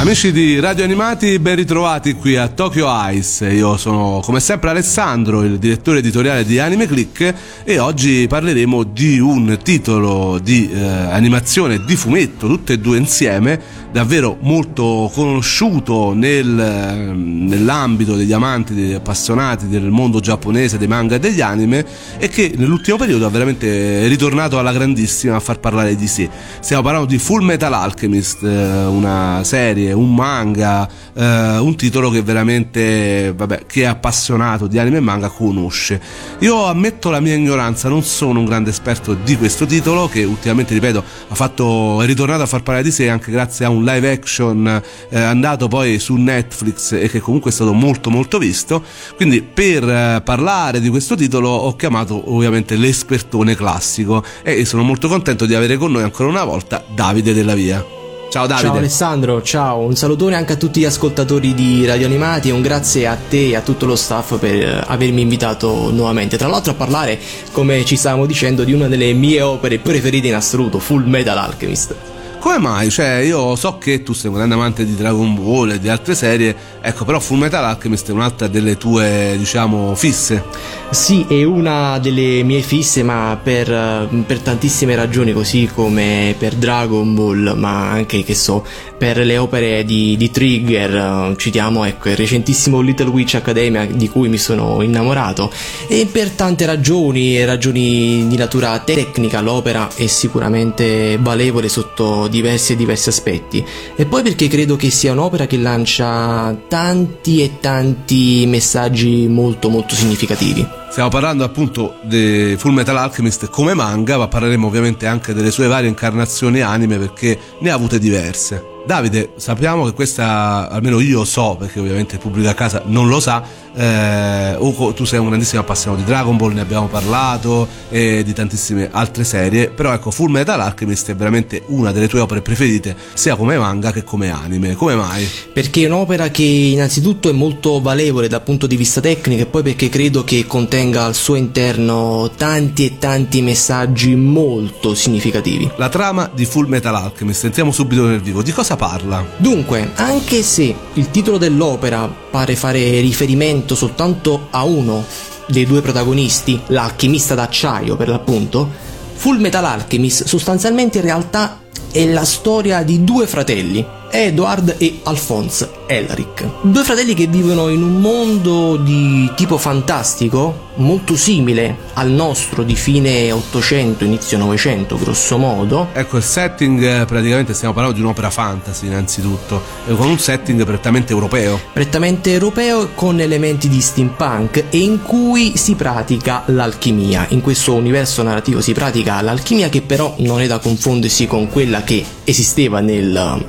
Amici di Radio Animati, ben ritrovati qui a Tokyo Ice. Io sono come sempre Alessandro, il direttore editoriale di Anime Click e oggi parleremo di un titolo di eh, animazione di fumetto, tutte e due insieme, davvero molto conosciuto nel, nell'ambito degli amanti, degli appassionati del mondo giapponese, dei manga e degli anime e che nell'ultimo periodo è veramente ritornato alla grandissima a far parlare di sé. Stiamo parlando di Full Metal Alchemist, eh, una serie un manga, eh, un titolo che veramente, vabbè, chi è appassionato di anime e manga conosce. Io ammetto la mia ignoranza, non sono un grande esperto di questo titolo che ultimamente, ripeto, fatto, è ritornato a far parlare di sé anche grazie a un live action eh, andato poi su Netflix e che comunque è stato molto molto visto. Quindi per eh, parlare di questo titolo ho chiamato ovviamente l'espertone classico e sono molto contento di avere con noi ancora una volta Davide della Via. Ciao Davide. Ciao Alessandro, ciao, un salutone anche a tutti gli ascoltatori di Radio Animati e un grazie a te e a tutto lo staff per eh, avermi invitato nuovamente. Tra l'altro a parlare, come ci stavamo dicendo, di una delle mie opere preferite in assoluto, Full Metal Alchemist. Come mai? Cioè, io so che tu sei un grande amante di Dragon Ball e di altre serie, ecco, però Full Metal Alchemist è un'altra delle tue, diciamo, fisse. Sì, è una delle mie fisse, ma per, per tantissime ragioni, così come per Dragon Ball, ma anche, che so, per le opere di, di Trigger, citiamo, ecco, il recentissimo Little Witch Academia di cui mi sono innamorato, e per tante ragioni, ragioni di natura tecnica, l'opera è sicuramente valevole sotto diversi e diversi aspetti e poi perché credo che sia un'opera che lancia tanti e tanti messaggi molto molto significativi. Stiamo parlando appunto di Full Metal Alchemist come manga, ma parleremo ovviamente anche delle sue varie incarnazioni anime perché ne ha avute diverse. Davide, sappiamo che questa, almeno io so, perché ovviamente il pubblico a casa non lo sa, eh, tu sei un grandissimo appassionato di Dragon Ball, ne abbiamo parlato, e di tantissime altre serie, però ecco, Full Metal Alchemist è veramente una delle tue opere preferite, sia come manga che come anime. Come mai? Perché è un'opera che innanzitutto è molto valevole dal punto di vista tecnico e poi perché credo che contenga al suo interno tanti e tanti messaggi molto significativi. La trama di Full Metal Alchemist, entriamo subito nel vivo, di cosa parla? Dunque, anche se il titolo dell'opera pare fare riferimento soltanto a uno dei due protagonisti, l'alchimista d'acciaio per l'appunto, Full Metal Alchemist sostanzialmente in realtà è la storia di due fratelli, Edward e Alphonse Elric. Due fratelli che vivono in un mondo di tipo fantastico, molto simile al nostro di fine 800, inizio 900, grosso modo. Ecco, il setting eh, praticamente stiamo parlando di un'opera fantasy innanzitutto, con un setting prettamente europeo. Prettamente europeo con elementi di steampunk e in cui si pratica l'alchimia. In questo universo narrativo si pratica l'alchimia che però non è da confondersi con quella che esisteva nel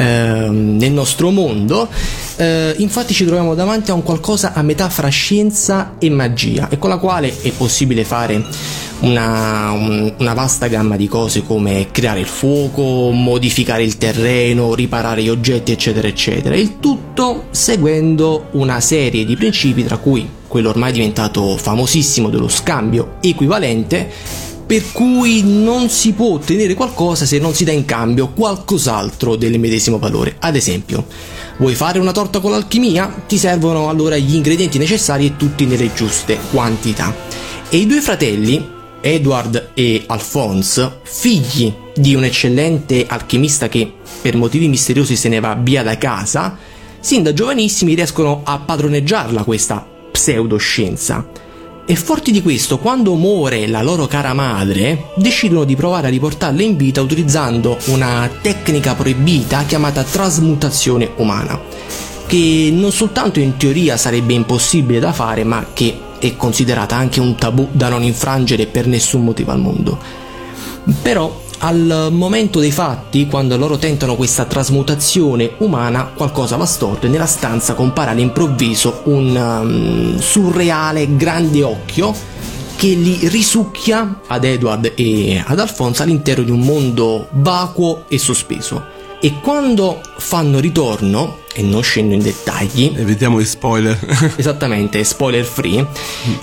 Ehm, nel nostro mondo. Eh, infatti ci troviamo davanti a un qualcosa a metà fra scienza e magia e con la quale è possibile fare una, un, una, vasta gamma di cose come creare il fuoco, modificare il terreno, riparare gli oggetti, eccetera, eccetera. Il tutto seguendo una serie di principi, tra cui quello ormai diventato famosissimo dello scambio equivalente per cui non si può ottenere qualcosa se non si dà in cambio qualcos'altro del medesimo valore. Ad esempio, vuoi fare una torta con l'alchimia? Ti servono allora gli ingredienti necessari e tutti nelle giuste quantità. E i due fratelli, Edward e Alphonse, figli di un eccellente alchimista che per motivi misteriosi se ne va via da casa, sin da giovanissimi riescono a padroneggiarla questa pseudoscienza e forti di questo, quando muore la loro cara madre, decidono di provare a riportarla in vita utilizzando una tecnica proibita chiamata trasmutazione umana, che non soltanto in teoria sarebbe impossibile da fare, ma che è considerata anche un tabù da non infrangere per nessun motivo al mondo. Però al momento dei fatti, quando loro tentano questa trasmutazione umana, qualcosa va storto e nella stanza compare all'improvviso un um, surreale grande occhio che li risucchia ad Edward e ad Alfonso all'interno di un mondo vacuo e sospeso. E quando fanno ritorno, e non scendo in dettagli. Evitiamo gli spoiler. Esattamente, spoiler free.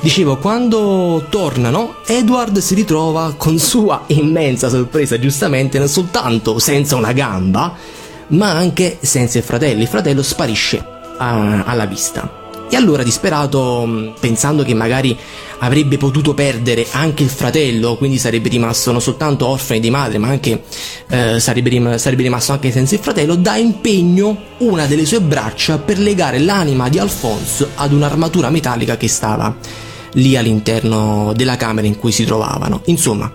Dicevo, quando tornano, Edward si ritrova con sua immensa sorpresa, giustamente, non soltanto senza una gamba, ma anche senza il fratello. Il fratello sparisce a, alla vista. E allora disperato, pensando che magari avrebbe potuto perdere anche il fratello, quindi sarebbe rimasto non soltanto orfano di madre, ma anche eh, sarebbe, rim- sarebbe rimasto anche senza il fratello, dà impegno una delle sue braccia per legare l'anima di Alphonse ad un'armatura metallica che stava lì all'interno della camera in cui si trovavano. Insomma,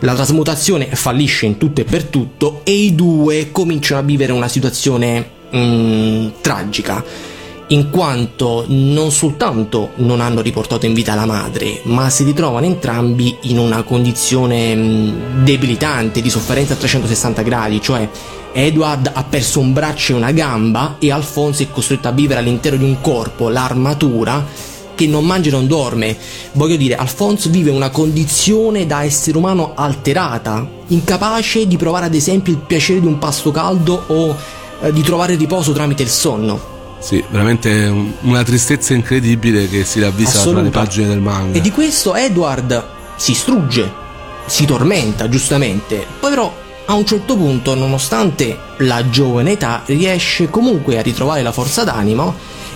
la trasmutazione fallisce in tutto e per tutto e i due cominciano a vivere una situazione mm, tragica in quanto non soltanto non hanno riportato in vita la madre, ma si ritrovano entrambi in una condizione mm, debilitante, di sofferenza a 360 gradi, cioè Edward ha perso un braccio e una gamba e Alfonso è costretto a vivere all'interno di un corpo, l'armatura, che non mangia e non dorme. Voglio dire, Alfonso vive una condizione da essere umano alterata, incapace di provare ad esempio il piacere di un pasto caldo o eh, di trovare riposo tramite il sonno. Sì, veramente una tristezza incredibile che si ravvisa tra le pagine del manga. E di questo Edward si strugge, si tormenta, giustamente. Poi però a un certo punto, nonostante la giovane età, riesce comunque a ritrovare la forza d'animo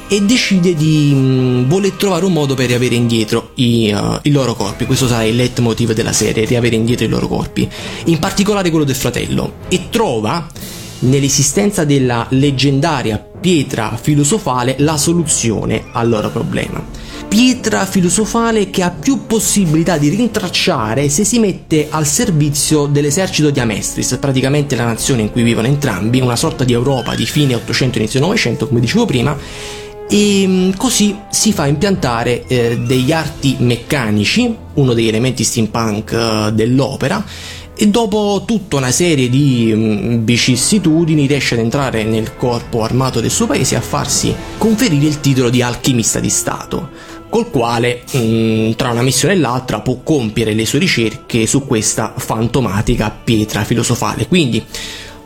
e decide di mh, mm, voler trovare un modo per riavere indietro i, uh, i, loro corpi. Questo sarà il leitmotiv della serie, riavere indietro i loro corpi, in particolare quello del fratello. E trova nell'esistenza della leggendaria pietra filosofale la soluzione al loro problema. Pietra filosofale che ha più possibilità di rintracciare se si mette al servizio dell'esercito di Amestris, praticamente la nazione in cui vivono entrambi, una sorta di Europa di fine 800 inizio 900, come dicevo prima, e mm, così si fa impiantare eh, degli arti meccanici, uno degli elementi steampunk eh, dell'opera, e dopo tutta una serie di mm, vicissitudini riesce ad entrare nel corpo armato del suo paese e a farsi conferire il titolo di alchimista di Stato, col quale mm, tra una missione e l'altra può compiere le sue ricerche su questa fantomatica pietra filosofale. Quindi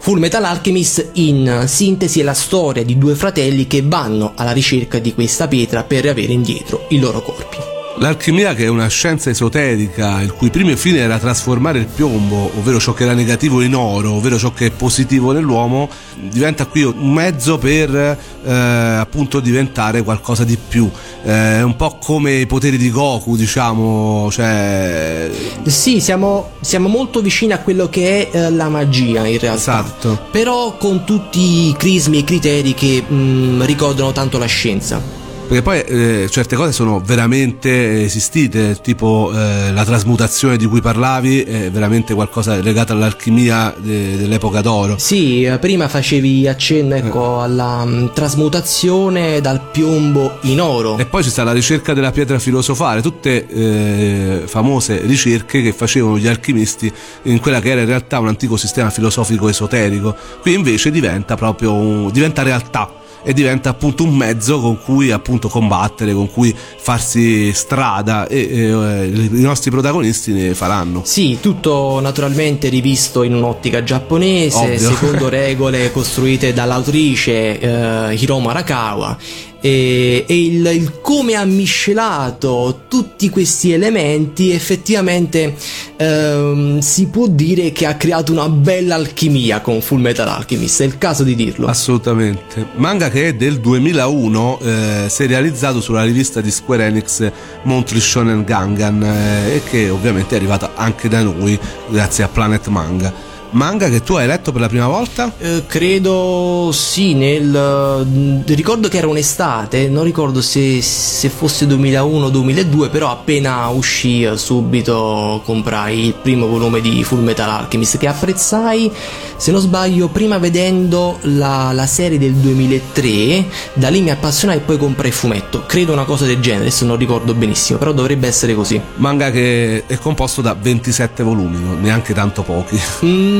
Full Metal Alchemist in sintesi è la storia di due fratelli che vanno alla ricerca di questa pietra per avere indietro i loro corpi. L'alchimia, che è una scienza esoterica, il cui primo fine era trasformare il piombo, ovvero ciò che era negativo, in oro, ovvero ciò che è positivo nell'uomo, diventa qui un mezzo per eh, appunto diventare qualcosa di più. È eh, un po' come i poteri di Goku, diciamo. Cioè... Sì, siamo, siamo molto vicini a quello che è eh, la magia in realtà. Esatto. Però con tutti i crismi e i criteri che mh, mm, ricordano tanto la scienza perché poi eh, certe cose sono veramente esistite, tipo eh, la trasmutazione di cui parlavi è veramente qualcosa legato all'alchimia de- dell'epoca d'oro. Sì, eh, prima facevi accenno ecco, eh. alla um, trasmutazione dal piombo in oro. E poi ci sta la ricerca della pietra filosofale, tutte eh, famose ricerche che facevano gli alchimisti in quella che era in realtà un antico sistema filosofico esoterico. Qui invece diventa proprio un, diventa realtà e diventa appunto un mezzo con cui appunto combattere, con cui farsi strada e, e, e i nostri protagonisti ne faranno. Sì, tutto naturalmente rivisto in un'ottica giapponese, Ovvio. secondo regole costruite dall'autrice eh, Hiromu Arakawa e, e il, il, come ha miscelato tutti questi elementi effettivamente ehm, si può dire che ha creato una bella alchimia con Full Metal Alchemist è il caso di dirlo. Assolutamente. Manga che è del 2001 eh, serializzato sulla rivista di Square Enix Monthly Shonen Gangan eh, e che ovviamente è arrivata anche da noi grazie a Planet Manga manga che tu hai letto per la prima volta? Eh, credo sì, nel, mm, ricordo che era un'estate, non ricordo se, se fosse 2001-2002, però appena uscì eh, subito comprai il primo volume di Full Metal Alchemist che apprezzai, se non sbaglio, prima vedendo la, la serie del 2003, da lì mi appassionai e poi comprai il fumetto, credo una cosa del genere, adesso non ricordo benissimo, però dovrebbe essere così. Manga che è composto da 27 volumi, neanche tanto pochi. Mm,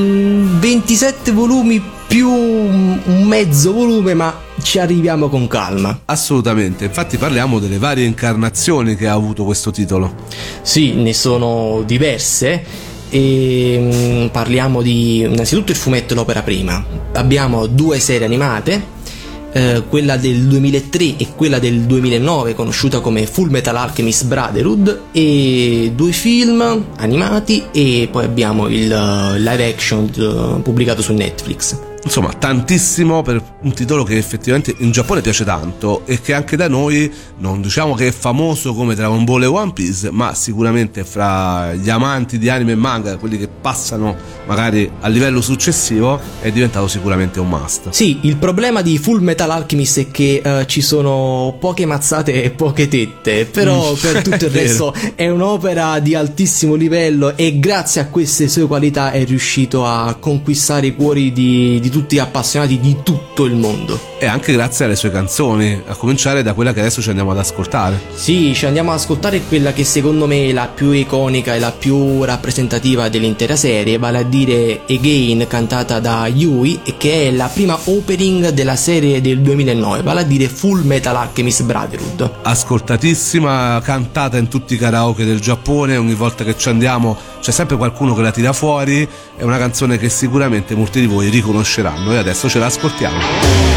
27 volumi più un mezzo volume, ma ci arriviamo con calma. Assolutamente, infatti parliamo delle varie incarnazioni che ha avuto questo titolo. Sì, ne sono diverse e mm, parliamo di innanzitutto il fumetto e l'opera prima. Abbiamo due serie animate eh, quella del 2003 e quella del 2009 conosciuta come Full Metal Alchemist Brotherhood e due film animati e poi abbiamo il uh, live action uh, pubblicato su Netflix insomma tantissimo per un titolo che effettivamente in Giappone piace tanto e che anche da noi non diciamo che è famoso come Dragon Ball e One Piece ma sicuramente fra gli amanti di anime e manga quelli che passano magari a livello successivo è diventato sicuramente un must sì il problema di Full Metal Alchemist è che uh, ci sono poche mazzate e poche tette però mm. per tutto il resto è un'opera di altissimo livello e grazie a queste sue qualità è riuscito a conquistare i cuori di, di di tutti appassionati di tutto il mondo. E anche grazie alle sue canzoni, a cominciare da quella che adesso ci andiamo ad ascoltare. Sì, ci andiamo ad ascoltare quella che secondo me è la più iconica e la più rappresentativa dell'intera serie, vale a dire Again cantata da Yui e che è la prima opening della serie del 2009, vale a dire Full Metal Alchemist Brotherhood. Ascoltatissima, cantata in tutti i karaoke del Giappone, ogni volta che ci andiamo c'è sempre qualcuno che la tira fuori, è una canzone che sicuramente molti di voi riconosceranno conosceranno e adesso ce l'ascoltiamo.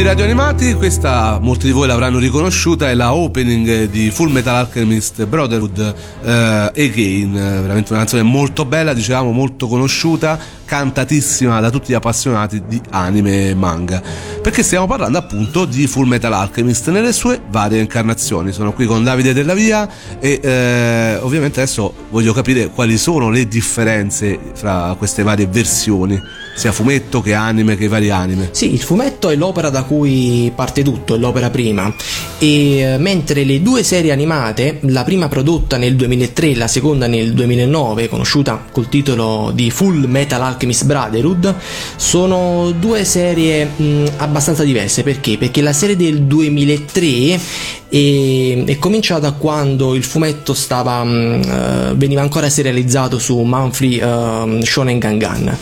Di Radio Animati, questa molti di voi l'avranno riconosciuta, è la opening di Full Metal Alchemist Brotherhood eh, Again, veramente una canzone molto bella, dicevamo molto conosciuta, cantatissima da tutti gli appassionati di anime e manga, perché stiamo parlando appunto di Full Metal Alchemist nelle sue varie incarnazioni. Sono qui con Davide Della Via e eh, ovviamente adesso voglio capire quali sono le differenze fra queste varie versioni sia fumetto che anime che vari anime. Sì, il fumetto è l'opera da cui parte tutto, è l'opera prima. E eh, mentre le due serie animate, la prima prodotta nel 2003 e la seconda nel 2009, conosciuta col titolo di Full Metal Alchemist Brotherhood, sono due serie mh, abbastanza diverse. Perché? Perché la serie del 2003 è, è cominciata quando il fumetto stava, mh, uh, veniva ancora serializzato su Monthly uh, Shonen Gangan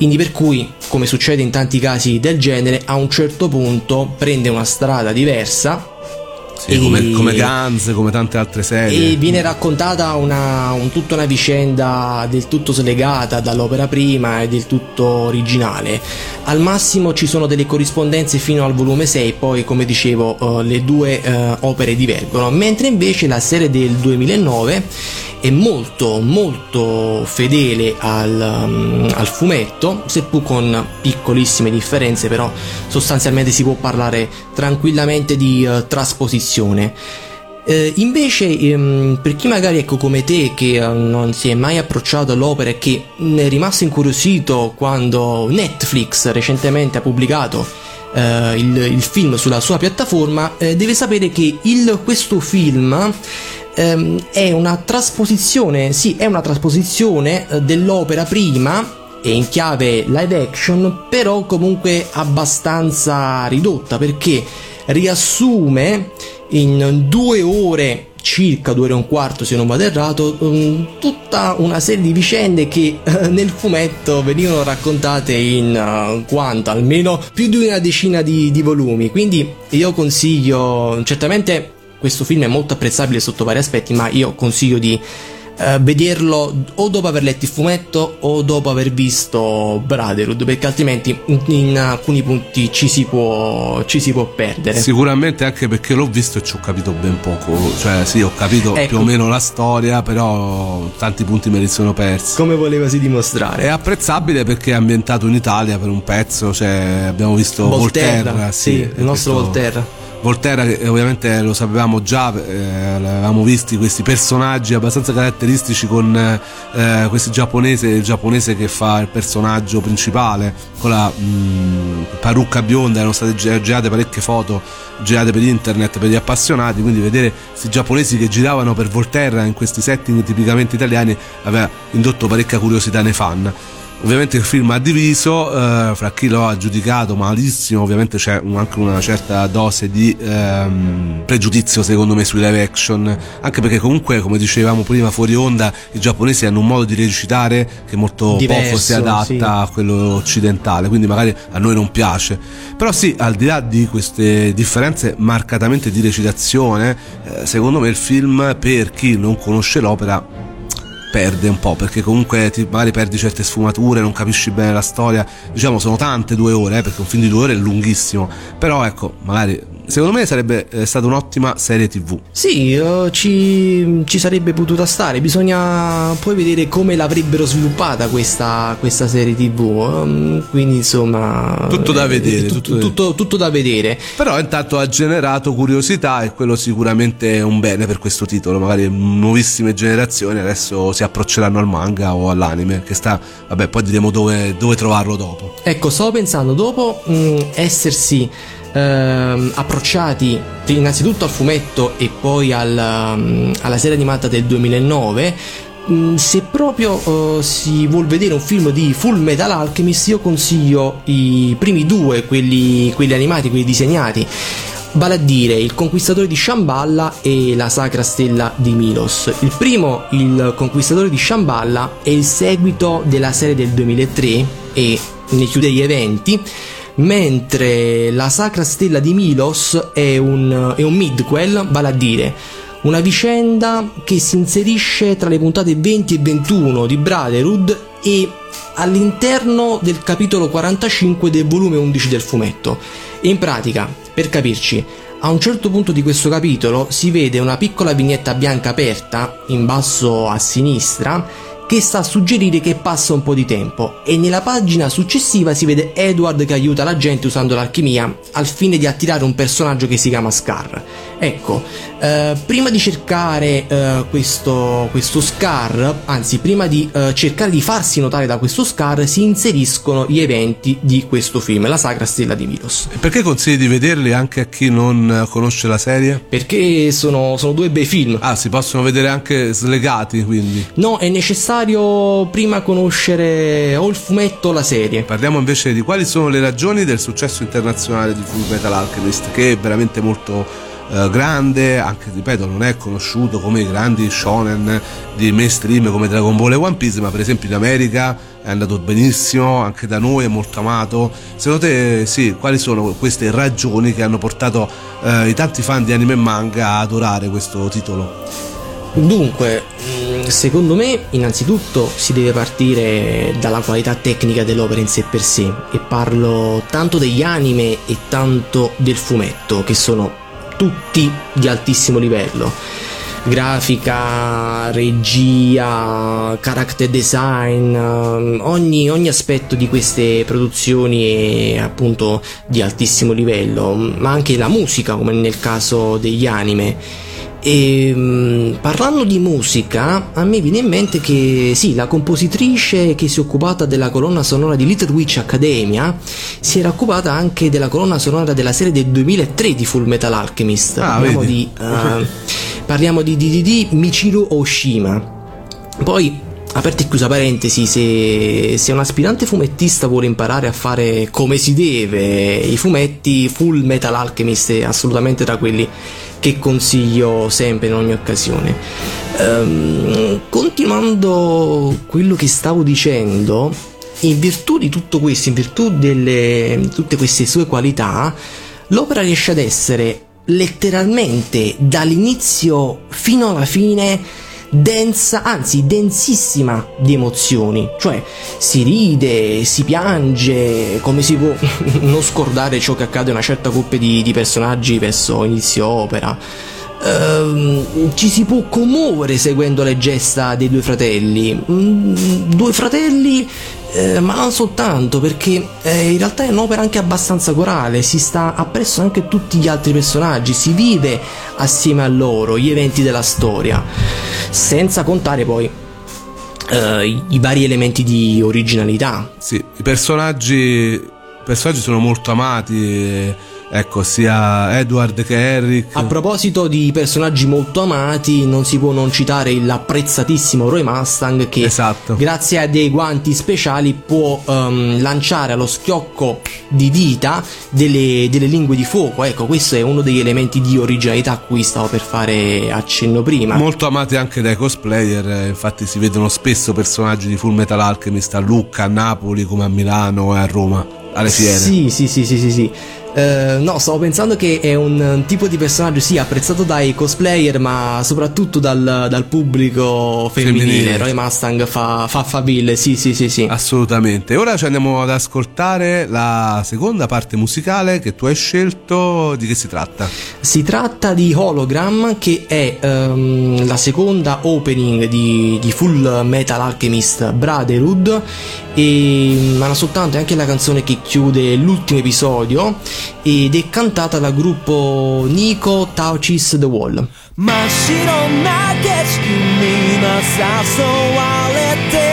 quindi per cui, come succede in tanti casi del genere, a un certo punto prende una strada diversa sì, come, come Guns, come tante altre serie. E viene raccontata una, un, tutta una vicenda del tutto slegata dall'opera prima e del tutto originale. Al massimo ci sono delle corrispondenze fino al volume 6, poi come dicevo uh, le due uh, opere divergono, mentre invece la serie del 2009 è molto molto fedele al, um, al, fumetto, seppur con piccolissime differenze, però sostanzialmente si può parlare tranquillamente di uh, trasposizione. Eh, invece, ehm, per chi magari ecco come te che eh, non si è mai approcciato all'opera e che è rimasto incuriosito quando Netflix recentemente ha pubblicato eh, il, il, film sulla sua piattaforma, eh, deve sapere che il, questo film ehm, è una trasposizione, sì, è una trasposizione eh, dell'opera prima e in chiave live action, però comunque abbastanza ridotta perché riassume in due ore circa due ore e un quarto se non vado errato um, tutta una serie di vicende che uh, nel fumetto venivano raccontate in uh, quanto almeno più di una decina di, di volumi. Quindi io consiglio certamente questo film è molto apprezzabile sotto vari aspetti, ma io consiglio di eh, vederlo o dopo aver letto il fumetto o dopo aver visto Brotherhood, perché altrimenti in, in alcuni punti ci si, può, ci si può perdere. Sicuramente anche perché l'ho visto e ci ho capito ben poco, cioè sì, ho capito ecco. più o meno la storia, però tanti punti me li sono persi. Come volevasi dimostrare? È apprezzabile perché è ambientato in Italia per un pezzo, cioè abbiamo visto Volterra, Volterra sì, sì il nostro questo... Volterra Volterra, che ovviamente lo sapevamo già, eh, avevamo visti questi personaggi abbastanza caratteristici con eh, questi giapponese, il giapponese che fa il personaggio principale, con la mh, mm, parrucca bionda, erano state girate parecchie foto girate per internet per gli appassionati, quindi vedere questi giapponesi che giravano per Volterra in questi setting tipicamente italiani aveva indotto parecchia curiosità nei fan. Ovviamente il film ha diviso, eh, fra chi lo ha giudicato malissimo, ovviamente c'è un, anche una certa dose di ehm, pregiudizio secondo me sui live action, anche perché comunque come dicevamo prima fuori onda i giapponesi hanno un modo di recitare che molto Diverso, poco si adatta sì. a quello occidentale, quindi magari a noi non piace. Però sì, al di là di queste differenze marcatamente di recitazione, eh, secondo me il film per chi non conosce l'opera perde un po' perché comunque ti, magari perdi certe sfumature, non capisci bene la storia. Diciamo sono tante due ore, eh, perché un film di due ore è lunghissimo. Però ecco, magari secondo me sarebbe eh, stata un'ottima serie tv. Sì, uh, ci, ci, sarebbe potuta stare, bisogna poi vedere come l'avrebbero sviluppata questa, questa serie tv. Um, quindi insomma... Tutto da vedere. Eh, tutto, tutto, tutto, tutto, da vedere. Però intanto ha generato curiosità e quello sicuramente è un bene per questo titolo. Magari nuovissime generazioni adesso si approcceranno al manga o all'anime, che sta... Vabbè, poi diremo dove, dove trovarlo dopo. Ecco, stavo pensando, dopo mh, mm, essersi ehm, approcciati innanzitutto al fumetto e poi alla, mm, alla serie animata del 2009 mm, se proprio uh, si vuol vedere un film di Full Metal Alchemist io consiglio i primi due quelli, quelli animati quelli disegnati vale a dire il conquistatore di Shamballa e la sacra stella di Milos. Il primo, il conquistatore di Shamballa, è il seguito della serie del 2003 e ne chiude gli eventi mentre la Sacra Stella di Milos è un, è un midquel, vale a dire una vicenda che si inserisce tra le puntate 20 e 21 di Brotherhood e all'interno del capitolo 45 del volume 11 del fumetto. In pratica, per capirci, a un certo punto di questo capitolo si vede una piccola vignetta bianca aperta in basso a sinistra che sta a suggerire che passa un po' di tempo e nella pagina successiva si vede Edward che aiuta la gente usando l'alchimia al fine di attirare un personaggio che si chiama Scar. Ecco, eh, prima di cercare eh, questo, questo, Scar, anzi prima di eh, cercare di farsi notare da questo Scar, si inseriscono gli eventi di questo film, la Sacra Stella di Virus. E perché consigli di vederli anche a chi non conosce la serie? Perché sono, sono due bei film. Ah, si possono vedere anche slegati quindi? No, è necessario prima conoscere o il fumetto o la serie. Parliamo invece di quali sono le ragioni del successo internazionale di Full Metal Alchemist, che è veramente molto eh, grande, anche ripeto, non è conosciuto come i grandi shonen di mainstream come Dragon Ball e One Piece, ma per esempio in America è andato benissimo, anche da noi è molto amato. Secondo te, sì, quali sono queste ragioni che hanno portato eh, i tanti fan di anime e manga a adorare questo titolo? Dunque, mm, secondo me innanzitutto si deve partire dalla qualità tecnica dell'opera in sé per sé e parlo tanto degli anime e tanto del fumetto che sono tutti di altissimo livello. Grafica, regia, character design, ogni, ogni, aspetto di queste produzioni è appunto di altissimo livello, ma anche la musica come nel caso degli anime e mm, parlando di musica, a me viene in mente che sì, la compositrice che si è occupata della colonna sonora di Little Witch Academia si era occupata anche della colonna sonora della serie del 2003 di Full Metal Alchemist. Ah, parliamo, di, uh, parliamo di DDD Michiru Oshima. Poi aperta e chiusa parentesi, se, se, un aspirante fumettista vuole imparare a fare come si deve i fumetti, Full Metal Alchemist è assolutamente tra quelli che consiglio sempre in ogni occasione. Um, continuando quello che stavo dicendo, in virtù di tutto questo, in virtù di tutte queste sue qualità, l'opera riesce ad essere letteralmente dall'inizio fino alla fine densa, anzi densissima di emozioni, cioè si ride, si piange, come si può non scordare ciò che accade a una certa coppia di, di personaggi verso inizio opera. Uh, ci si può commuovere seguendo le gesta dei due fratelli. Mm, due fratelli eh, ma non soltanto perché eh, in realtà è un'opera anche abbastanza corale, si sta appresso anche tutti gli altri personaggi, si vive assieme a loro gli eventi della storia, senza contare poi eh, i, vari elementi di originalità. Sì, i personaggi, i personaggi sono molto amati Ecco, sia Edward che Eric. A proposito di personaggi molto amati, non si può non citare l'apprezzatissimo Roy Mustang che esatto. grazie a dei guanti speciali può um, lanciare allo schiocco di dita delle, delle, lingue di fuoco. Ecco, questo è uno degli elementi di originalità a cui stavo per fare accenno prima. Molto amati anche dai cosplayer, infatti si vedono spesso personaggi di Full Metal Alchemist a Lucca, a Napoli, come a Milano e a Roma, alle fiere. Sì, sì, sì, sì, sì. sì. Uh, no, stavo pensando che è un, un, tipo di personaggio, sì, apprezzato dai cosplayer, ma soprattutto dal, dal pubblico femminile. femminile. Roy Mustang fa, fa faville, sì, sì, sì, sì. Assolutamente. Ora ci andiamo ad ascoltare la seconda parte musicale che tu hai scelto. Di che si tratta? Si tratta di Hologram, che è um, la seconda opening di, di Full Metal Alchemist Brotherhood, e, ma non soltanto, è anche la canzone che chiude l'ultimo episodio ed è cantata dal gruppo Nico Touches the Wall. 真っ白な景色に今誘われて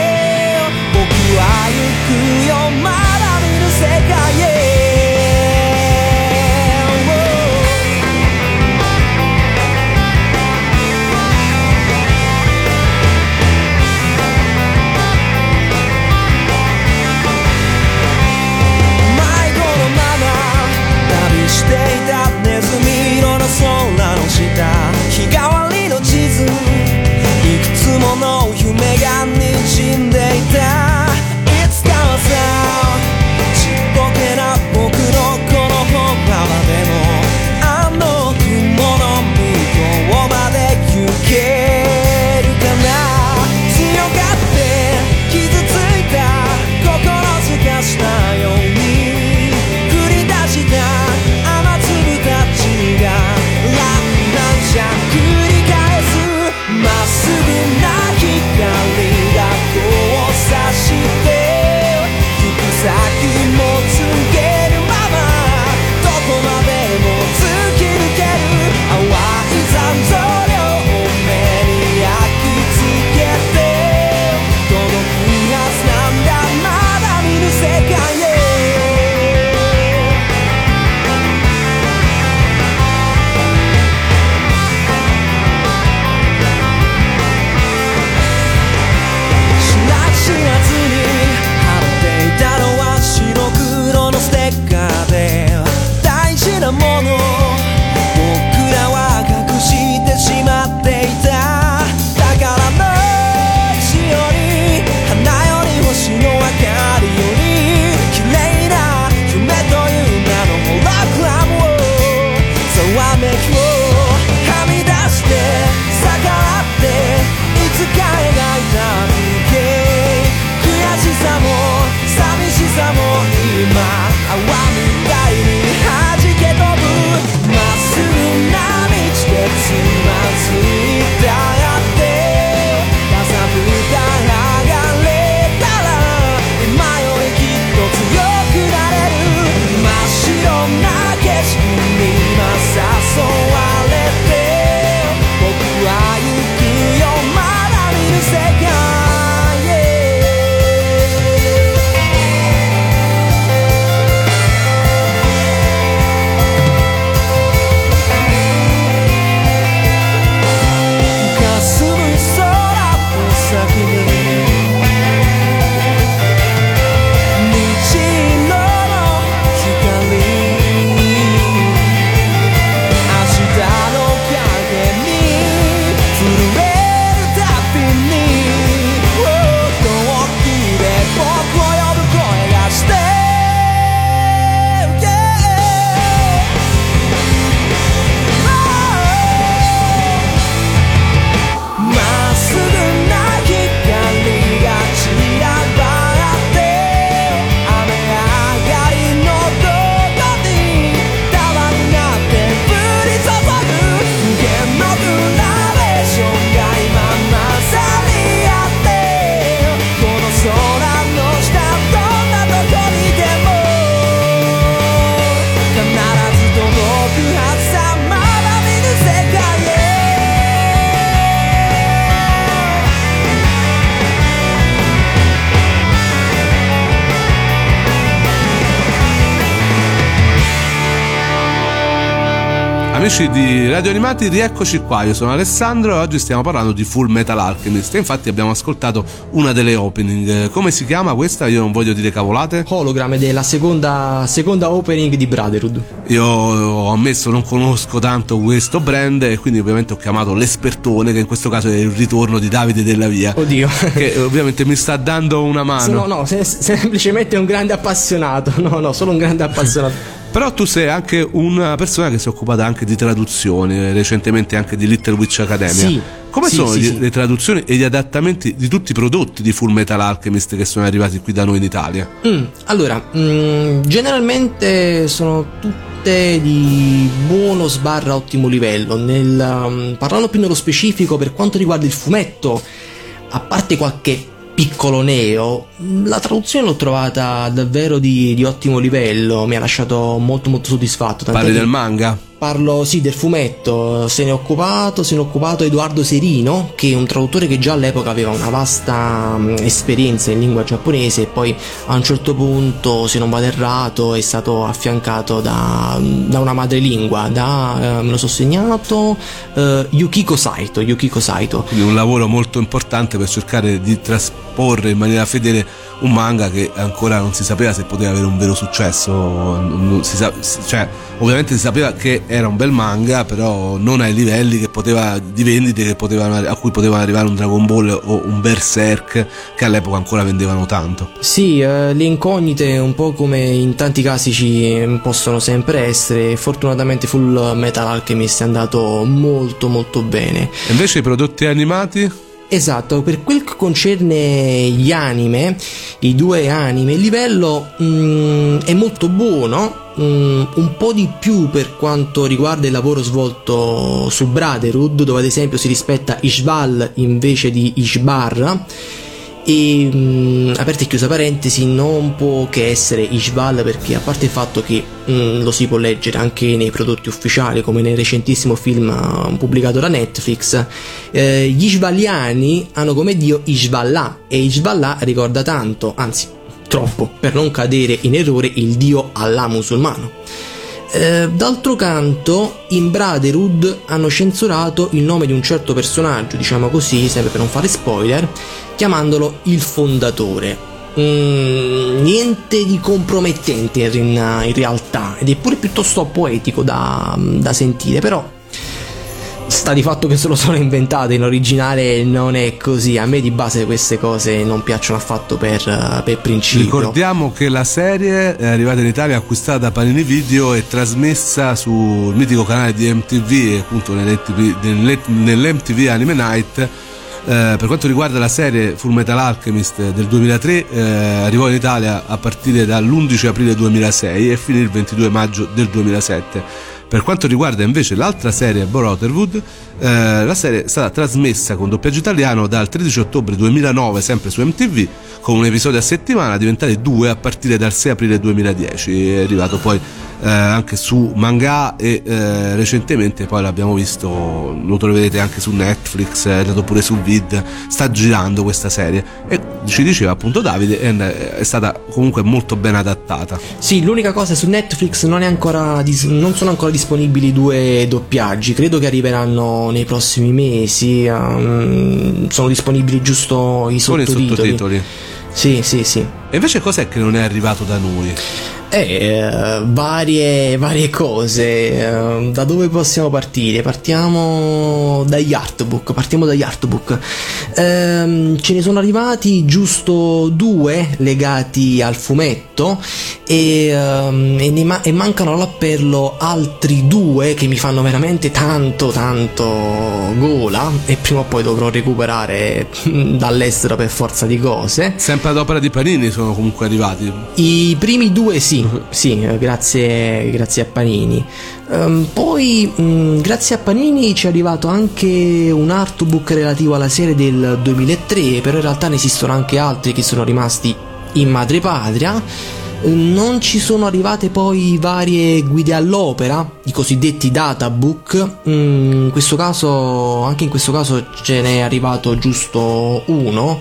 Amici di Radio Animati, rieccoci qua. Io sono Alessandro e oggi stiamo parlando di Full Metal Alchemist. E infatti abbiamo ascoltato una delle opening. Come si chiama questa? Io non voglio dire cavolate. Hologram ed è la seconda, seconda opening di Brotherhood. Io ho ammesso non conosco tanto questo brand e quindi ovviamente ho chiamato l'espertone, che in questo caso è il ritorno di Davide della Via. Oddio. Che ovviamente mi sta dando una mano. Sono, no, se- semplicemente un grande appassionato. No, no, solo un grande appassionato. Però tu sei anche una persona che si è occupata anche di traduzioni, recentemente anche di Little Witch Academia. Sì, Come sì, sono sì, sì. le traduzioni e gli adattamenti di tutti i prodotti di Full Metal Alchemist che sono arrivati qui da noi in Italia? Mm, allora, mm, generalmente sono tutte di buono sbarra ottimo livello. Nel, um, parlando più nello specifico per quanto riguarda il fumetto, a parte qualche piccolo neo, la traduzione l'ho trovata davvero di, di ottimo livello, mi ha lasciato molto molto soddisfatto. Parli del manga? Parlo sì del fumetto, se ne è occupato, se ne è occupato Edoardo Serino, che è un traduttore che già all'epoca aveva una vasta mm, esperienza in lingua giapponese e poi a un certo punto, se non vado errato, è stato affiancato da, da una madrelingua, da, eh, me lo so segnato, eh, Yukiko Saito, Yukiko Saito. Quindi un lavoro molto importante per cercare di trasporre in maniera fedele un manga che ancora non si sapeva se poteva avere un vero successo. sa- cioè, ovviamente si sapeva che era un bel manga, però non ai livelli che poteva, di vendite che potevano, a cui potevano arrivare un Dragon Ball o un Berserk che all'epoca ancora vendevano tanto. Sì, eh, le incognite, un po' come in tanti casi ci possono sempre essere, fortunatamente Full Metal Alchemist è andato molto molto bene. E invece i prodotti animati? Esatto, per quel che concerne gli anime, i due anime, il livello mm, è molto buono, mm, un po' di più per quanto riguarda il lavoro svolto su Brotherhood, dove ad esempio si rispetta Ishval invece di Ishbar. E mm, aperta e chiusa parentesi, non può che essere Ishval perché a parte il fatto che mm, lo si può leggere anche nei prodotti ufficiali come nel recentissimo film eh, pubblicato da Netflix, eh, gli Ishvaliani hanno come dio Ishvallah e Ishvallah ricorda tanto, anzi troppo, per non cadere in errore, il dio Allah musulmano. Eh, d'altro canto, in Brotherhood hanno censurato il nome di un certo personaggio, diciamo così, sempre per non fare spoiler, chiamandolo il fondatore. Mm, niente di compromettente in, in realtà, ed è pure piuttosto poetico da, da sentire, però sta di fatto che se lo sono inventate, in originale non è così. A me di base queste cose non piacciono affatto per, eh, per principio. Ricordiamo che la serie è arrivata in Italia acquistata da Panini Video e trasmessa sul mitico canale di MTV, appunto nell'MTV, nell'MTV Anime Night eh, per quanto riguarda la serie Full Metal Alchemist del 2003, eh, arrivò in Italia a partire dall'11 aprile 2006 e finì il 22 maggio del 2007. Per quanto riguarda invece l'altra serie Borotherwood, eh, la serie stata trasmessa con doppiaggio italiano dal 13 ottobre 2009 sempre su MTV con un episodio a settimana, diventati due a partire dal 6 aprile 2010. È arrivato poi eh, anche su manga e eh, recentemente poi l'abbiamo visto, lo troverete anche su Netflix, è andato pure su Vid, sta girando questa serie e ci diceva appunto Davide è, è stata comunque molto ben adattata. Sì, l'unica cosa su Netflix non, ancora, non sono ancora disponibili due doppiaggi, credo che arriveranno nei prossimi mesi, um, sono disponibili giusto i sottotitoli. I sottotitoli. Sì, sì, sì. E invece cos'è che non è arrivato da noi? Eh, varie, varie cose. Eh, da dove possiamo partire? Partiamo dagli artbook. Partiamo dagli artbook. Eh, ce ne sono arrivati giusto due legati al fumetto e, ehm, e, ma- e mancano all'appello altri due che mi fanno veramente tanto tanto gola e prima o poi dovrò recuperare dall'estero per forza di cose. Sempre ad opera di Panini sono comunque arrivati. I primi due sì, sì, grazie, grazie a Panini. Um, poi, um, grazie a Panini ci è arrivato anche un artbook relativo alla serie del 2003, però in realtà ne esistono anche altri che sono rimasti in madrepatria. Non ci sono arrivate poi varie guide all'opera, i cosiddetti databook. Mm, in questo caso, anche in questo caso ce n'è arrivato giusto uno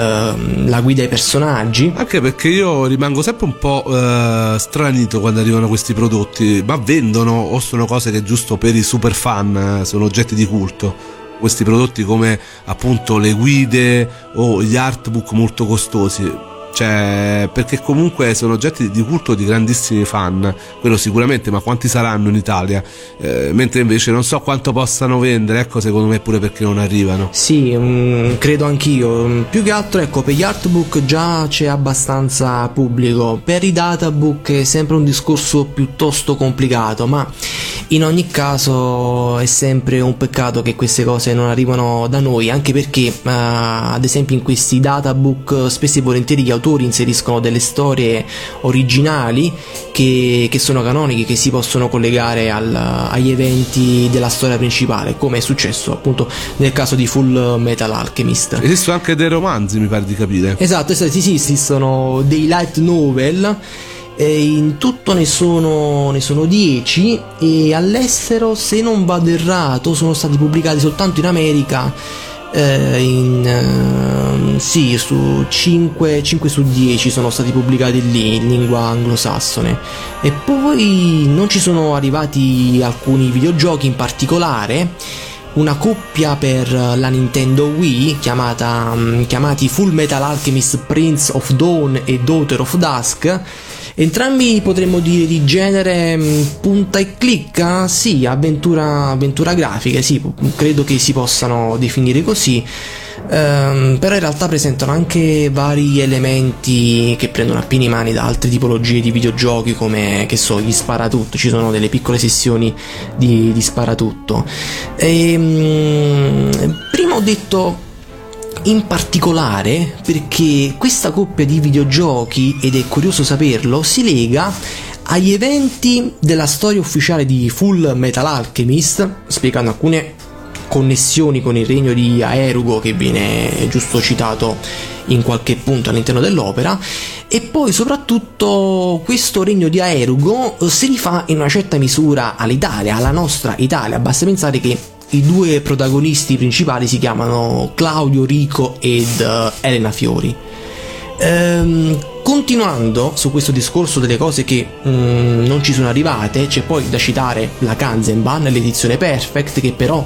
Ehm, la guida ai personaggi. Anche perché io rimango sempre un po' uh, stranito quando arrivano questi prodotti, ma vendono o sono cose che giusto per i super fan eh, sono oggetti di culto questi prodotti come appunto le guide o gli artbook molto costosi cioè, perché comunque sono oggetti di culto di grandissimi fan, quello sicuramente, ma quanti saranno in Italia? Eh, mentre invece non so quanto possano vendere, ecco secondo me pure perché non arrivano. Sì, um, credo anch'io. Più che altro, ecco, per gli artbook già c'è abbastanza pubblico, per i databook è sempre un discorso piuttosto complicato, ma in ogni caso è sempre un peccato che queste cose non arrivano da noi, anche perché uh, ad esempio in questi databook spesso e volentieri gli autori inseriscono delle storie originali che, che sono canoniche, che si possono collegare al, agli eventi della storia principale, come è successo appunto nel caso di Full Metal Alchemist. Esistono anche dei romanzi, mi pare di capire. Esatto, sì, sì, esistono dei light novel in tutto ne sono, ne sono 10 e all'estero se non vado errato sono stati pubblicati soltanto in America eh, in, uh, sì, su 5, 5 su 10 sono stati pubblicati lì in lingua anglosassone. E poi non ci sono arrivati alcuni videogiochi in particolare. Una coppia per la Nintendo Wii chiamata, um, chiamati Full Metal Alchemist Prince of Dawn e Daughter of Dusk Entrambi potremmo dire di genere mm, punta e clicca, sì, avventura, avventura grafica, sì, credo che si possano definire così. Um, però in realtà presentano anche vari elementi che prendono a pieni mani da altre tipologie di videogiochi come che so gli sparatutto. Ci sono delle piccole sessioni di, di sparatutto. E, um, prima ho detto in particolare perché questa coppia di videogiochi, ed è curioso saperlo, si lega agli eventi della storia ufficiale di Full Metal Alchemist, spiegando alcune connessioni con il regno di Aerugo che viene giusto citato in qualche punto all'interno dell'opera e poi soprattutto questo regno di Aerugo si rifà in una certa misura all'Italia, alla nostra Italia, basta pensare che i due protagonisti principali si chiamano Claudio Rico ed uh, Elena Fiori. Ehm, continuando su questo discorso delle cose che mm, non ci sono arrivate, c'è poi da citare la Kanzenban, l'edizione Perfect, che però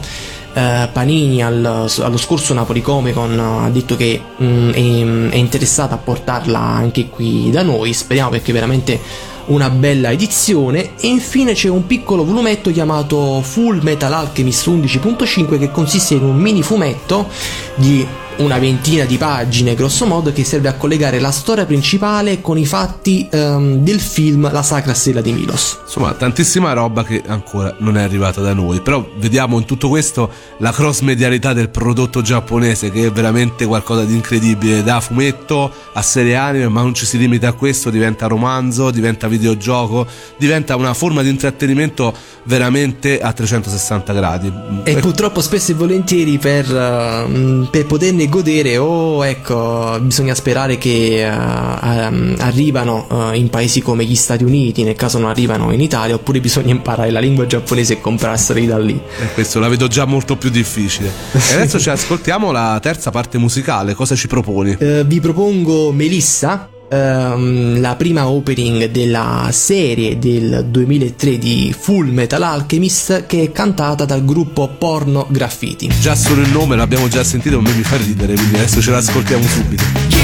eh, Panini al, allo scorso Napoli Comic Con ha detto che mm, è, è interessata a portarla anche qui da noi. Speriamo perché veramente una bella edizione e infine c'è un piccolo volumetto chiamato Full Metal Alchemist 11.5 che consiste in un mini fumetto di una ventina di pagine grosso modo che serve a collegare la storia principale con i fatti um, del film La Sacra Stella di Milos. Insomma, tantissima roba che ancora non è arrivata da noi, però vediamo in tutto questo la cross medialità del prodotto giapponese che è veramente qualcosa di incredibile, da fumetto a serie anime, ma non ci si limita a questo, diventa romanzo, diventa videogioco, diventa una forma di intrattenimento veramente a 360 gradi. E purtroppo spesso e volentieri per, uh, per poterne poterne godere o ecco bisogna sperare che uh, arrivano uh, in paesi come gli Stati Uniti nel caso non arrivano in Italia oppure bisogna imparare la lingua giapponese e comprarseli da lì. E questo la vedo già molto più difficile. E adesso ci ascoltiamo la terza parte musicale. Cosa ci proponi? Uh, vi propongo Melissa Um, la prima opening della serie del 2003 di Full Metal Alchemist che è cantata dal gruppo Porno Graffiti. Già solo il nome l'abbiamo già sentito, a me mi fa ridere, quindi adesso ce l'ascoltiamo subito.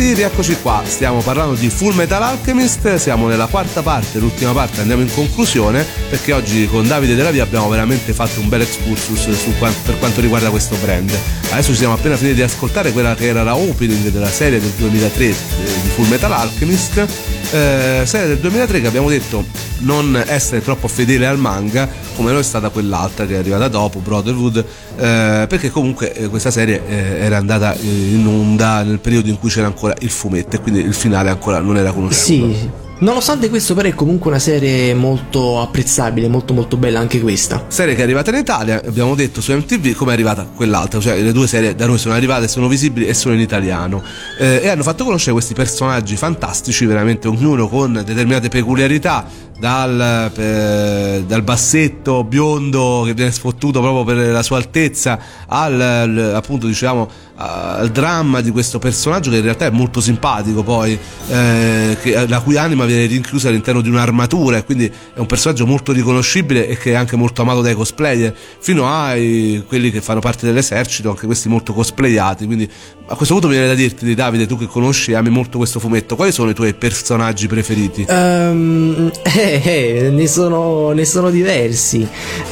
Animati, rieccoci qua. Stiamo parlando di Full Metal Alchemist. Siamo nella quarta parte, l'ultima parte, andiamo in conclusione perché oggi con Davide Della Via abbiamo veramente fatto un bel excursus su, per quanto riguarda questo brand. Adesso ci siamo appena finiti di ascoltare quella che era la opening della serie del 2003 eh, di Full Metal Alchemist. Eh, serie del 2003 che abbiamo detto non essere troppo fedele al manga come lo è stata quell'altra che è arrivata dopo Brotherhood eh, perché comunque eh, questa serie eh, era andata eh, in onda nel periodo in cui c'era ancora il fumetto e quindi il finale ancora non era conosciuto sì Nonostante questo, però, è comunque una serie molto apprezzabile, molto molto bella anche questa. Serie che è arrivata in Italia, abbiamo detto su MTV come è arrivata quell'altra, cioè le due serie da noi sono arrivate, sono visibili e sono in italiano. Eh, e hanno fatto conoscere questi personaggi fantastici, veramente ognuno con determinate peculiarità dal, eh, dal, bassetto biondo che viene sfottuto proprio per la sua altezza al appunto diciamo al dramma di questo personaggio che in realtà è molto simpatico poi eh, che, la cui anima viene rinchiusa all'interno di un'armatura e quindi è un personaggio molto riconoscibile e che è anche molto amato dai cosplayer fino a quelli che fanno parte dell'esercito anche questi molto cosplayati quindi a questo punto mi viene da dirti Davide tu che conosci e ami molto questo fumetto quali sono i tuoi personaggi preferiti? Um, eh, eh, ne, sono, ne sono diversi.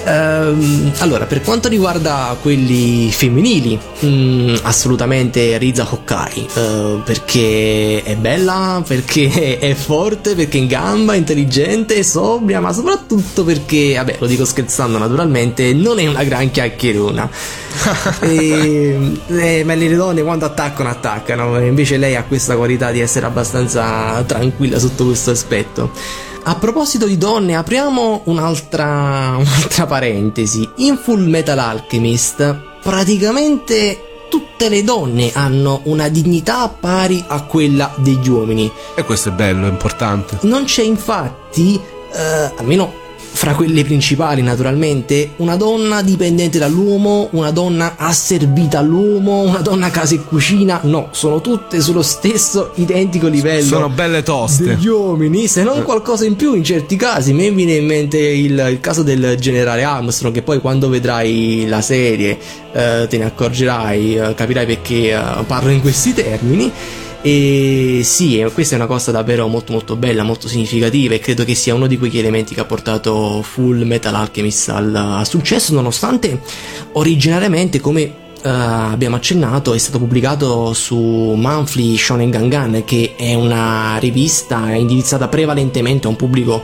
Um, allora, per quanto riguarda quelli femminili, um, assolutamente Riza Hokkai, uh, perché è bella, perché è forte, perché è in gamba, intelligente, sobria, ma soprattutto perché, vabbè, lo dico scherzando naturalmente, non è una gran chiacchierona. e, eh, ma le donne quando attaccano attaccano invece lei ha questa qualità di essere abbastanza tranquilla sotto questo aspetto a proposito di donne, apriamo un'altra, un'altra parentesi. In Full Metal Alchemist, praticamente tutte le donne hanno una dignità pari a quella degli uomini. E questo è bello, è importante. Non c'è infatti, eh, almeno fra quelle principali naturalmente, una donna dipendente dall'uomo, una donna asservita all'uomo, una donna casa e cucina, no, sono tutte sullo stesso identico livello. Sono belle toste. Degli uomini, se non qualcosa in più in certi casi, mi viene in mente il, il caso del generale Armstrong che poi quando vedrai la serie eh, te ne accorgerai, eh, capirai perché eh, parlo in questi termini. E sì, questa è una cosa davvero molto molto bella, molto significativa e credo che sia uno di quegli elementi che ha portato Full Metal Alchemist al, al successo, nonostante originariamente come Uh, abbiamo accennato è stato pubblicato su Monthly Shonen Gangan che è una rivista indirizzata prevalentemente a un pubblico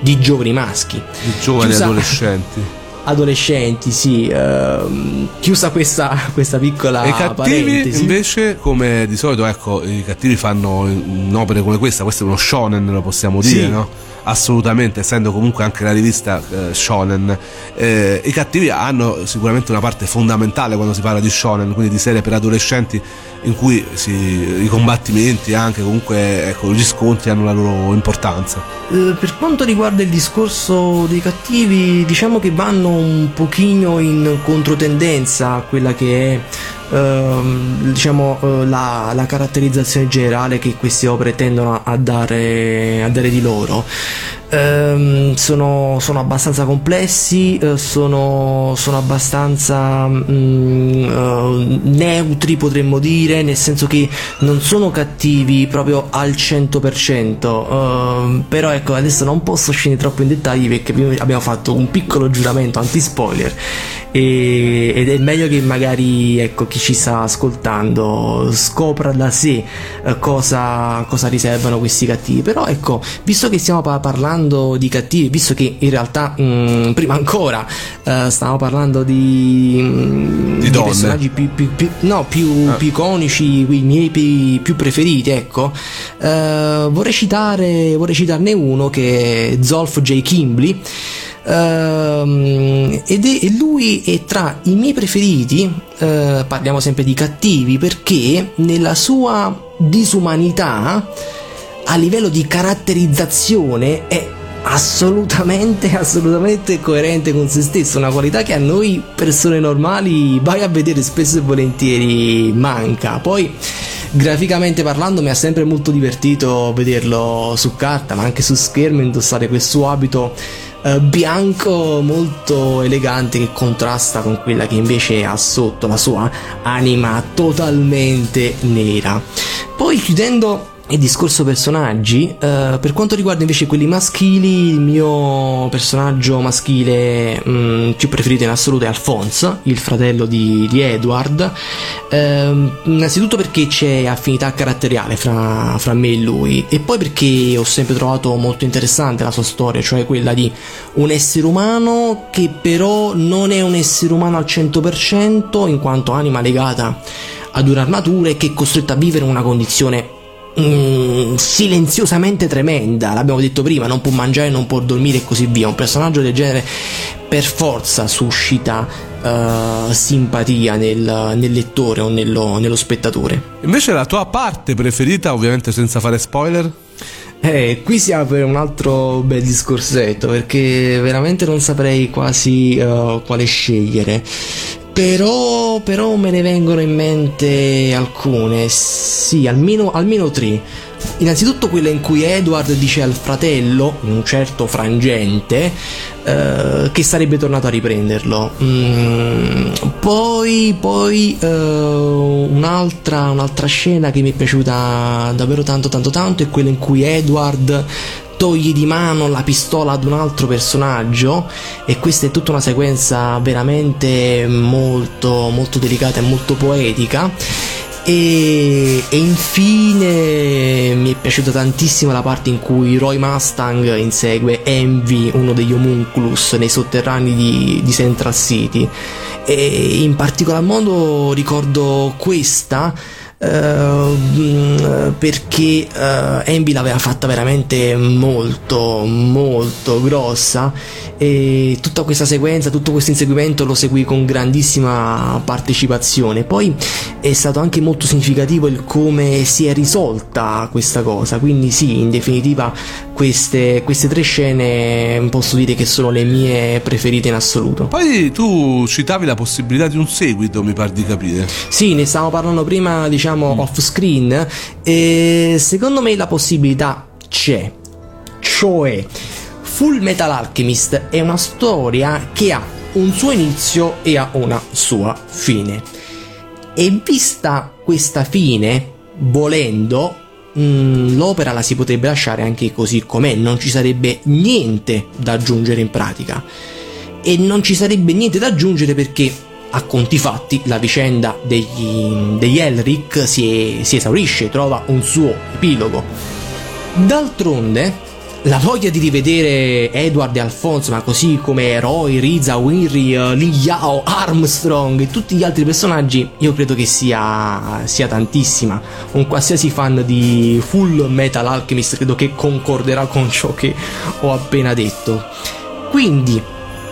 di giovani maschi. Di giovani Chiusa... adolescenti adolescenti, sì. Uh, chiusa questa, questa piccola e i cattivi parentesi. invece, come di solito, ecco, i cattivi fanno un'opera come questa, questo è uno shonen, lo possiamo dire, sì. no? Assolutamente, essendo comunque anche la rivista eh, Shonen. Eh, I cattivi hanno sicuramente una parte fondamentale quando si parla di Shonen, quindi di serie per adolescenti in cui si, i combattimenti anche comunque ecco, gli scontri hanno la loro importanza. Eh, per quanto riguarda il discorso dei cattivi, diciamo che vanno un pochino in controtendenza a quella che è Ehm, diciamo, uh, la, la, caratterizzazione generale che queste opere tendono a dare, a dare di loro. Um, sono, sono, abbastanza complessi, uh, sono, sono, abbastanza um, uh, neutri potremmo dire, nel senso che non sono cattivi proprio al 100%, uh, però ecco adesso non posso scendere troppo in dettagli perché abbiamo fatto un piccolo giuramento anti-spoiler e, ed è meglio che magari ecco, chi ci sta ascoltando scopra da sé eh, cosa, cosa, riservano questi cattivi. Però ecco, visto che stiamo parlando di cattivi, visto che in realtà mh, mm, prima ancora uh, stavamo parlando di, mh, mm, di, di personaggi più, più, più, no, più, ah. più iconici, i miei più, preferiti, ecco, uh, vorrei, citare, vorrei citarne uno che è Zolf J. Kimbley. Uh, ed è, lui è tra i miei preferiti, uh, parliamo sempre di cattivi, perché nella sua disumanità, a livello di caratterizzazione, è assolutamente, assolutamente coerente con se stesso, una qualità che a noi persone normali, vai a vedere spesso e volentieri, manca. Poi graficamente parlando mi ha sempre molto divertito vederlo su carta ma anche su schermo indossare quel suo abito eh, bianco molto elegante che contrasta con quella che invece ha sotto la sua anima totalmente nera. Poi chiudendo il discorso personaggi, eh, per quanto riguarda invece quelli maschili, il mio personaggio maschile mh, mm, più preferito in assoluto è Alphonse, il fratello di, di Edward. Eh, innanzitutto perché c'è affinità caratteriale fra, fra, me e lui, e poi perché ho sempre trovato molto interessante la sua storia, cioè quella di un essere umano che però non è un essere umano al 100% in quanto anima legata ad un'armatura e che è costretto a vivere una condizione mm, silenziosamente tremenda, l'abbiamo detto prima, non può mangiare, non può dormire e così via. Un personaggio del genere per forza suscita uh, simpatia nel, nel, lettore o nello, nello spettatore. Invece la tua parte preferita, ovviamente senza fare spoiler? Eh, qui si apre un altro bel discorsetto perché veramente non saprei quasi uh, quale scegliere. Però, però me ne vengono in mente alcune, sì, almeno, almeno tre. Innanzitutto quella in cui Edward dice al fratello, in un certo frangente, uh, che sarebbe tornato a riprenderlo. Mm, poi, poi uh, un'altra, un'altra scena che mi è piaciuta davvero tanto tanto tanto è quella in cui Edward togli di mano la pistola ad un altro personaggio e questa è tutta una sequenza veramente molto molto delicata e molto poetica e, e, infine mi è piaciuta tantissimo la parte in cui Roy Mustang insegue Envy, uno degli homunculus, nei sotterranei di, di Central City. E in particolar modo ricordo questa Uh, perché uh, Envy l'aveva fatta veramente molto molto grossa e tutta questa sequenza tutto questo inseguimento lo seguì con grandissima partecipazione. Poi è stato anche molto significativo il come si è risolta questa cosa. Quindi sì in definitiva queste, queste tre scene posso dire che sono le mie preferite in assoluto. Poi tu citavi la possibilità di un seguito mi pare di capire. Sì ne stavamo parlando prima diciamo mm. off screen e secondo me la possibilità c'è. Cioè Full Metal Alchemist è una storia che ha un suo inizio e ha una sua fine. E vista questa fine volendo mm, l'opera la si potrebbe lasciare anche così com'è non ci sarebbe niente da aggiungere in pratica e non ci sarebbe niente da aggiungere perché a conti fatti la vicenda degli, degli Elric si, si esaurisce, trova un suo epilogo. D'altronde, la voglia di rivedere Edward e Alfonso, ma così come Roy, Riza, Winry, uh, Li Yao, Armstrong e tutti gli altri personaggi, io credo che sia, sia tantissima. Un qualsiasi fan di Full Metal Alchemist credo che concorderà con ciò che ho appena detto. Quindi,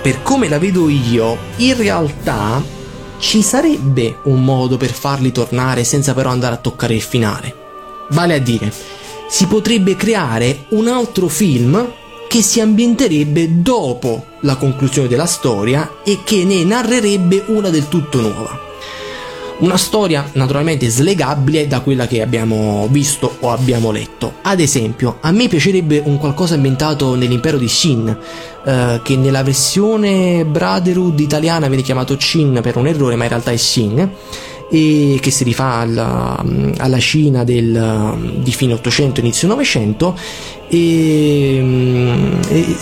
per come la vedo io, in realtà ci sarebbe un modo per farli tornare senza però andare a toccare il finale. Vale a dire, si potrebbe creare un altro film che si ambienterebbe dopo la conclusione della storia e che ne narrerebbe una del tutto nuova. Una storia naturalmente slegabile da quella che abbiamo visto o abbiamo letto. Ad esempio, a me piacerebbe un qualcosa ambientato nell'impero di Shin, eh, che nella versione Brotherhood italiana viene chiamato Shin per un errore, ma in realtà è Shin e che si rifà alla, alla Cina del, di fine 800 inizio 900 e,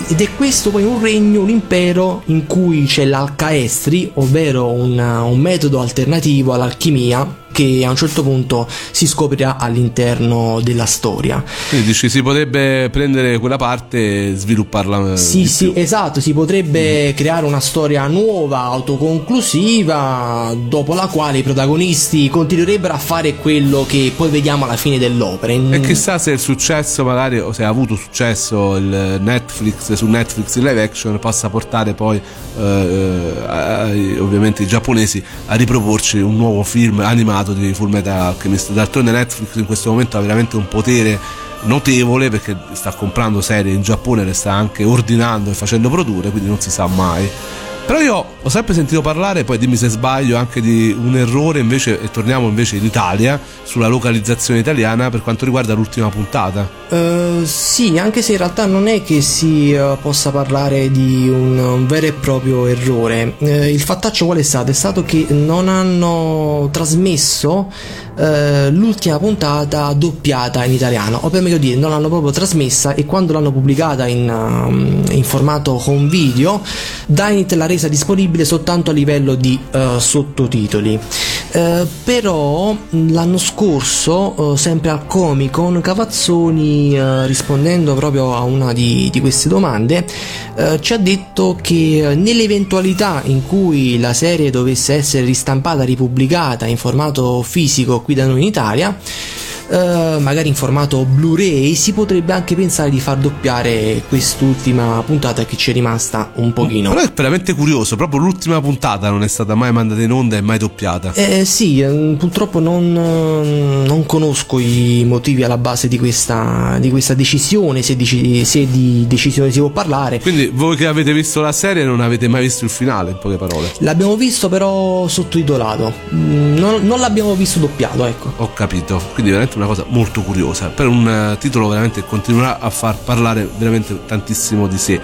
ed è questo poi un regno, un impero in cui c'è l'alcaestri ovvero un, un metodo alternativo all'alchimia che a un certo punto si scoprirà all'interno della storia. Quindi dici si potrebbe prendere quella parte e svilupparla. Eh, sì, sì, più. esatto, si potrebbe mm. creare una storia nuova, autoconclusiva, dopo la quale i protagonisti continuerebbero a fare quello che poi vediamo alla fine dell'opera. E chissà se il successo, magari, o se ha avuto successo il Netflix su Netflix in live action, possa portare poi eh, eh, ovviamente i giapponesi a riproporci un nuovo film animato campionato di Full Metal Alchemist. D'altronde Netflix in questo momento ha veramente un potere notevole perché sta comprando serie in Giappone, le sta anche ordinando e facendo produrre, quindi non si sa mai. Però io ho sempre sentito parlare, poi dimmi se sbaglio, anche di un errore invece, e torniamo invece in Italia, sulla localizzazione italiana per quanto riguarda l'ultima puntata. Uh, sì, anche se in realtà non è che si uh, possa parlare di un, un, vero e proprio errore. Uh, il fattaccio qual è stato? È stato che non hanno trasmesso l'ultima puntata doppiata in italiano, o per meglio dire, non l'hanno proprio trasmessa e quando l'hanno pubblicata in, um, in formato home video, Dynit l'ha resa disponibile soltanto a livello di sottotitoli. però l'anno scorso, sempre al Comic Con, Cavazzoni rispondendo proprio a una di, di queste domande, ci ha detto che nell'eventualità in cui la serie dovesse essere ristampata, ripubblicata in formato fisico qui da noi in Italia, eh, magari in formato Blu-ray, si potrebbe anche pensare di far doppiare quest'ultima puntata che ci è rimasta un pochino. Però è veramente curioso, proprio l'ultima puntata non è stata mai mandata in onda e mai doppiata. Eh sì, eh, purtroppo non, non, conosco i motivi alla base di questa, di questa decisione, se, dici, se, di decisione si può parlare. Quindi voi che avete visto la serie non avete mai visto il finale, in poche parole. L'abbiamo visto però sottotitolato, mm, non, non l'abbiamo visto doppiato, ecco. Ho capito, quindi veramente una cosa molto curiosa per un uh, titolo veramente che continuerà a far parlare veramente tantissimo di sé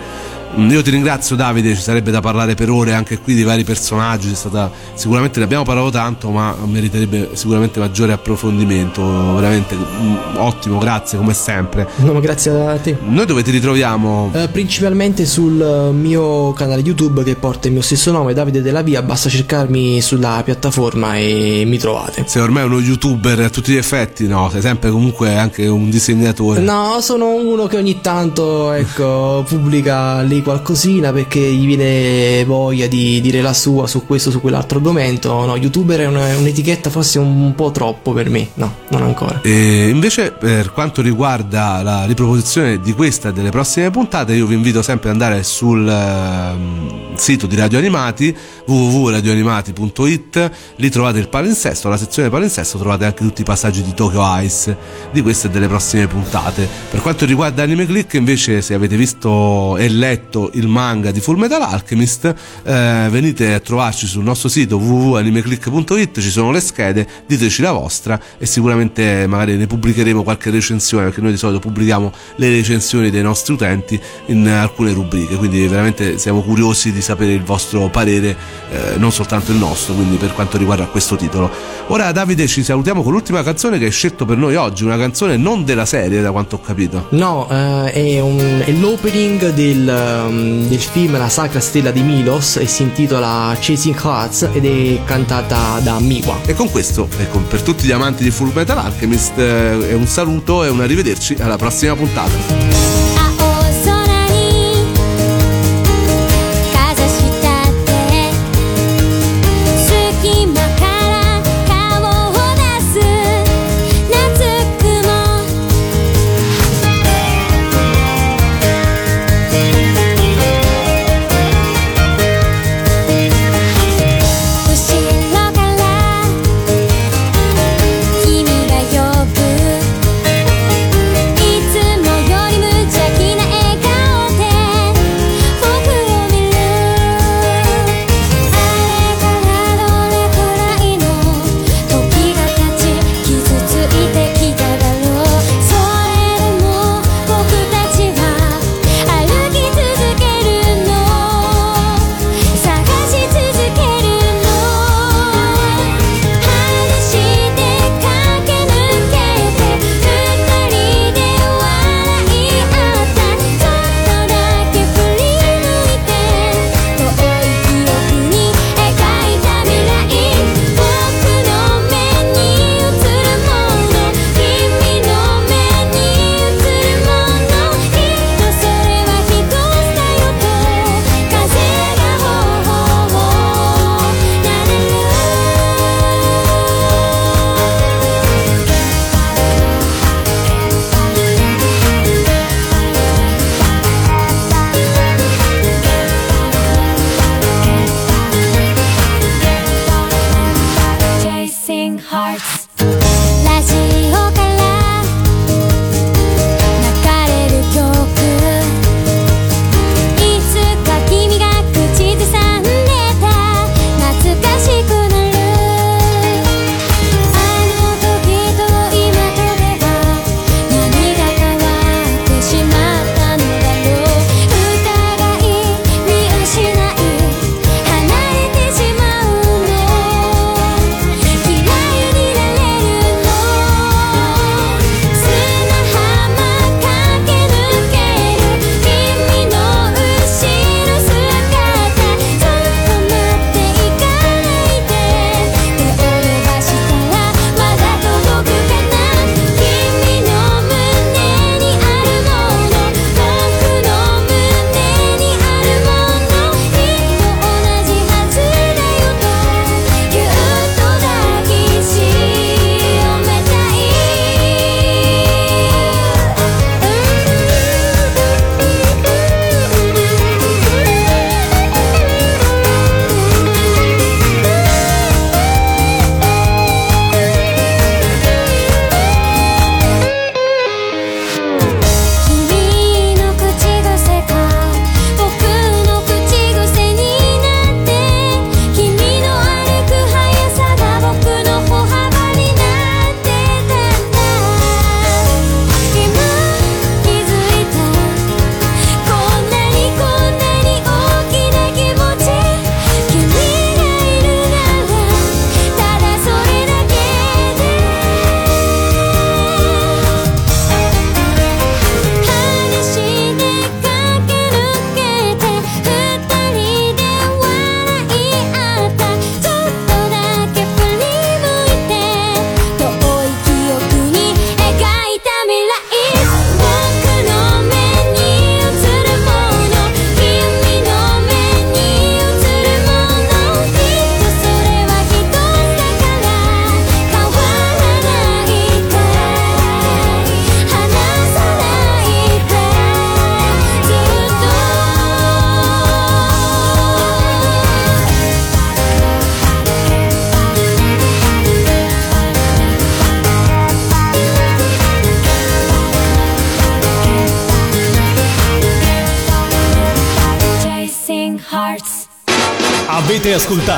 io ti ringrazio Davide, ci sarebbe da parlare per ore anche qui di vari personaggi, stata, sicuramente ne abbiamo parlato tanto ma meriterebbe sicuramente maggiore approfondimento, veramente mm, ottimo, grazie come sempre. No, grazie a te. Noi dove ti ritroviamo? Eh, principalmente sul mio canale YouTube che porta il mio stesso nome, Davide della Via, basta cercarmi sulla piattaforma e mi trovate. Sei ormai uno youtuber a tutti gli effetti, no? Sei sempre comunque anche un disegnatore. No, sono uno che ogni tanto ecco, pubblica lì qualcosina perché gli viene voglia di dire la sua su questo su quell'altro argomento. No, youtuber è un'etichetta forse un po' troppo per me. No, non ancora. E invece, per quanto riguarda la riproposizione di questa e delle prossime puntate, io vi invito sempre ad andare sul uh, sito di Radio Animati www.radioanimati.it. Lì trovate il palinsesto, la sezione palinsesto trovate anche tutti i passaggi di Tokyo Ice di queste e delle prossime puntate. Per quanto riguarda Anime Click, invece, se avete visto e letto letto il manga di Full Alchemist, eh, venite a trovarci sul nostro sito www.animeclick.it, ci sono le schede, diteci la vostra e sicuramente magari ne pubblicheremo qualche recensione perché noi di solito pubblichiamo le recensioni dei nostri utenti in alcune rubriche, quindi veramente siamo curiosi di sapere il vostro parere, eh, non soltanto il nostro, quindi per quanto riguarda questo titolo. Ora Davide ci salutiamo con l'ultima canzone che hai scelto per noi oggi, una canzone non della serie da quanto ho capito. No, eh, è, un, è l'opening del um, del film La Sacra Stella di Milos e si intitola Chasing Hearts ed è cantata da Miwa. E con questo, ecco, per tutti gli amanti di Full Metal Alchemist, eh, è un saluto e un arrivederci alla prossima puntata.「